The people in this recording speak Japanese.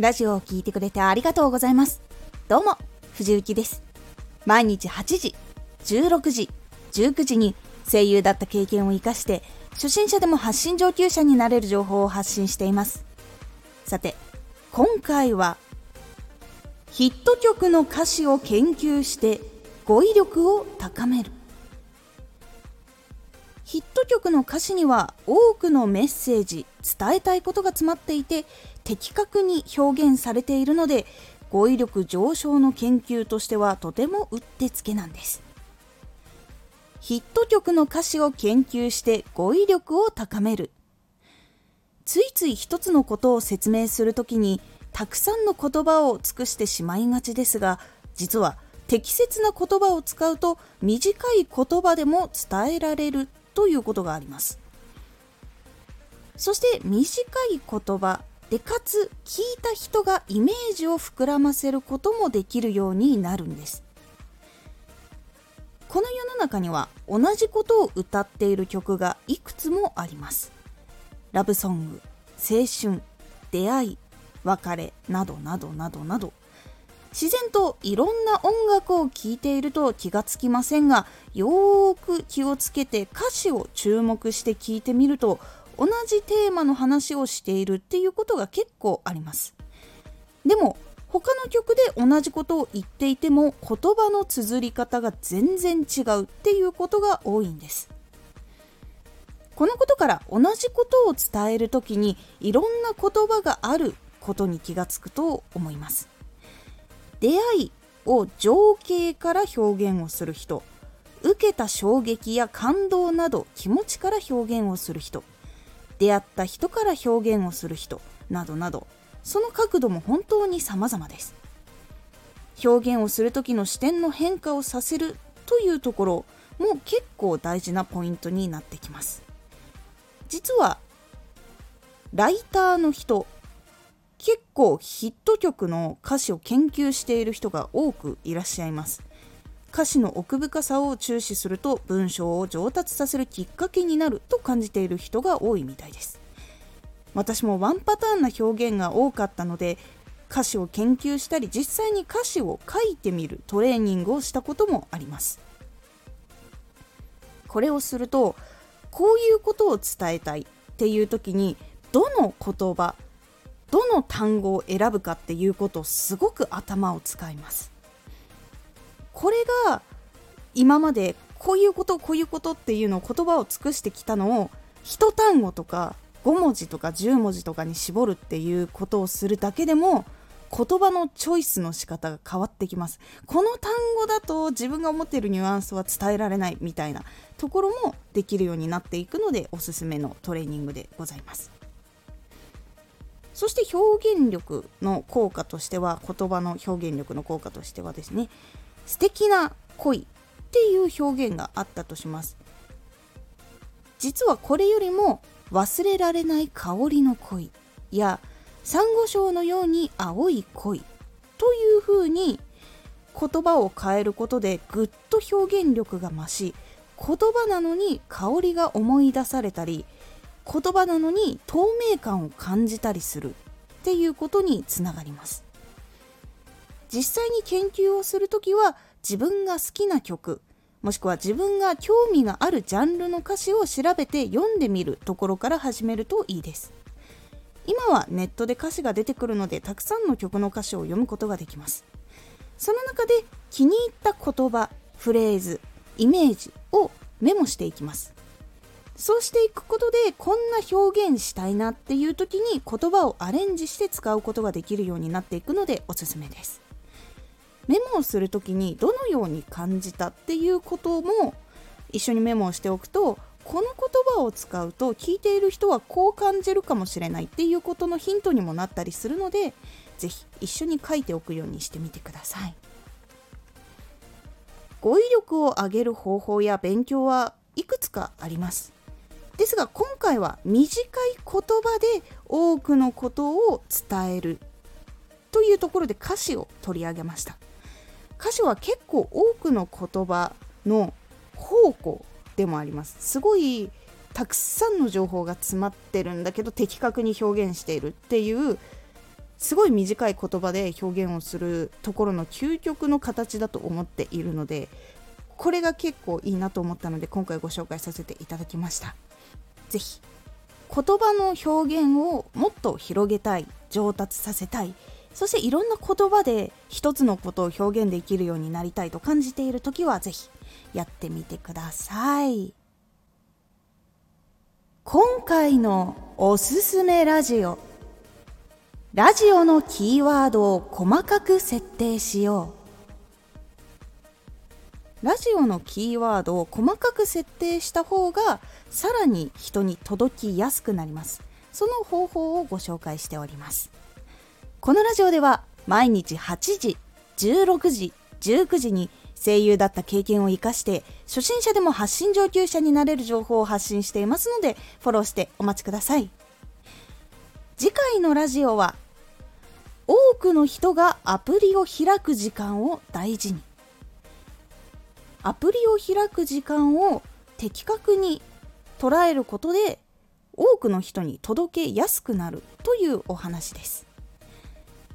ラジオを聴いてくれてありがとうございます。どうも、藤幸です。毎日8時、16時、19時に声優だった経験を活かして、初心者でも発信上級者になれる情報を発信しています。さて、今回は、ヒット曲の歌詞を研究して語彙力を高める。ヒット曲の歌詞には多くのメッセージ伝えたいことが詰まっていて的確に表現されているので語彙力上昇の研究としてはとてもうってつけなんです。ヒット曲の歌詞を研究して語彙力を高める。ついつい一つのことを説明するときにたくさんの言葉を尽くしてしまいがちですが実は適切な言葉を使うと短い言葉でも伝えられるということがあります。そして短い言葉。でかつ聞いた人がイメージを膨らませることもできるようになるんです。この世の中には同じことを歌っている曲がいくつもあります。ラブソング青春出会い別れなどなどなどなど。自然といろんな音楽を聴いていると気がつきませんがよーく気をつけて歌詞を注目して聴いてみると同じテーマの話をしているっていうことが結構あります。でも他の曲で同じことを言っていても言葉の綴り方が全然違うっていうことが多いんです。このことから同じことを伝える時にいろんな言葉があることに気がつくと思います。出会いを情景から表現をする人受けた衝撃や感動など気持ちから表現をする人出会った人から表現をする人などなど。その角度も本当に様々です。表現をする時の視点の変化をさせるというところも結構大事なポイントになってきます。実はライターの人結構ヒット曲の歌詞を研究している人が多くいらっしゃいます。歌詞の奥深さを注視すると文章を上達させるきっかけになると感じている人が多いみたいです。私もワンパターンな表現が多かったので歌詞を研究したり実際に歌詞を書いてみるトレーニングをしたこともあります。これをするとこういうことを伝えたいっていう時にどの言葉どの単語を選ぶかっていうことをすごく頭を使います。これが今までこういうことこういうことっていうのを言葉を尽くしてきたのを一単語とか5文字とか10文字とかに絞るっていうことをするだけでも言葉のチョイスの仕方が変わってきます。この単語だと自分が思っているニュアンスは伝えられないみたいなところもできるようになっていくのでおすすめのトレーニングでございます。そして表現力の効果としては言葉の表現力の効果としてはですね素敵な恋っていう表現があったとします。実はこれよりも忘れられない香りの恋やサンゴ礁のように青い恋というふうに言葉を変えることでぐっと表現力が増し言葉なのに香りが思い出されたり言葉なのに透明感を感じたりするっていうことにつながります。実際に研究をするときは自分が好きな曲もしくは自分が興味があるジャンルの歌詞を調べて読んでみるところから始めるといいです。今はネットで歌詞が出てくるのでたくさんの曲の歌詞を読むことができます。その中で気に入った言葉フレーズイメージをメモしていきます。そうしていくことでこんな表現したいなっていう時に言葉をアレンジして使うことができるようになっていくのでおすすめです。メモをする時にどのように感じたっていうことも一緒にメモをしておくとこの言葉を使うと聞いている人はこう感じるかもしれないっていうことのヒントにもなったりするので是非一緒に書いておくようにしてみてください。語彙力を上げる方法や勉強はいくつかあります。ですが今回は短い言葉で多くのことを伝えるというところで歌詞を取り上げました。歌詞は結構多くの言葉の宝庫でもあります。すごいたくさんの情報が詰まってるんだけど的確に表現しているっていうすごい短い言葉で表現をするところの究極の形だと思っているのでこれが結構いいなと思ったので今回ご紹介させていただきました。是非言葉の表現をもっと広げたい上達させたいそしていろんな言葉で一つのことを表現できるようになりたいと感じている時は是非やってみてください。今回のおすすめラジオ。ラジオのキーワードを細かく設定しよう。ラジオのキーワードを細かく設定した方がさらに人に届きやすくなります。その方法をご紹介しております。このラジオでは毎日8時16時19時に声優だった経験を生かして初心者でも発信上級者になれる情報を発信していますのでフォローしてお待ちください。次回のラジオは多くの人がアプリを開く時間を大事に。アプリを開く時間を的確に捉えることで多くの人に届けやすくなるというお話です。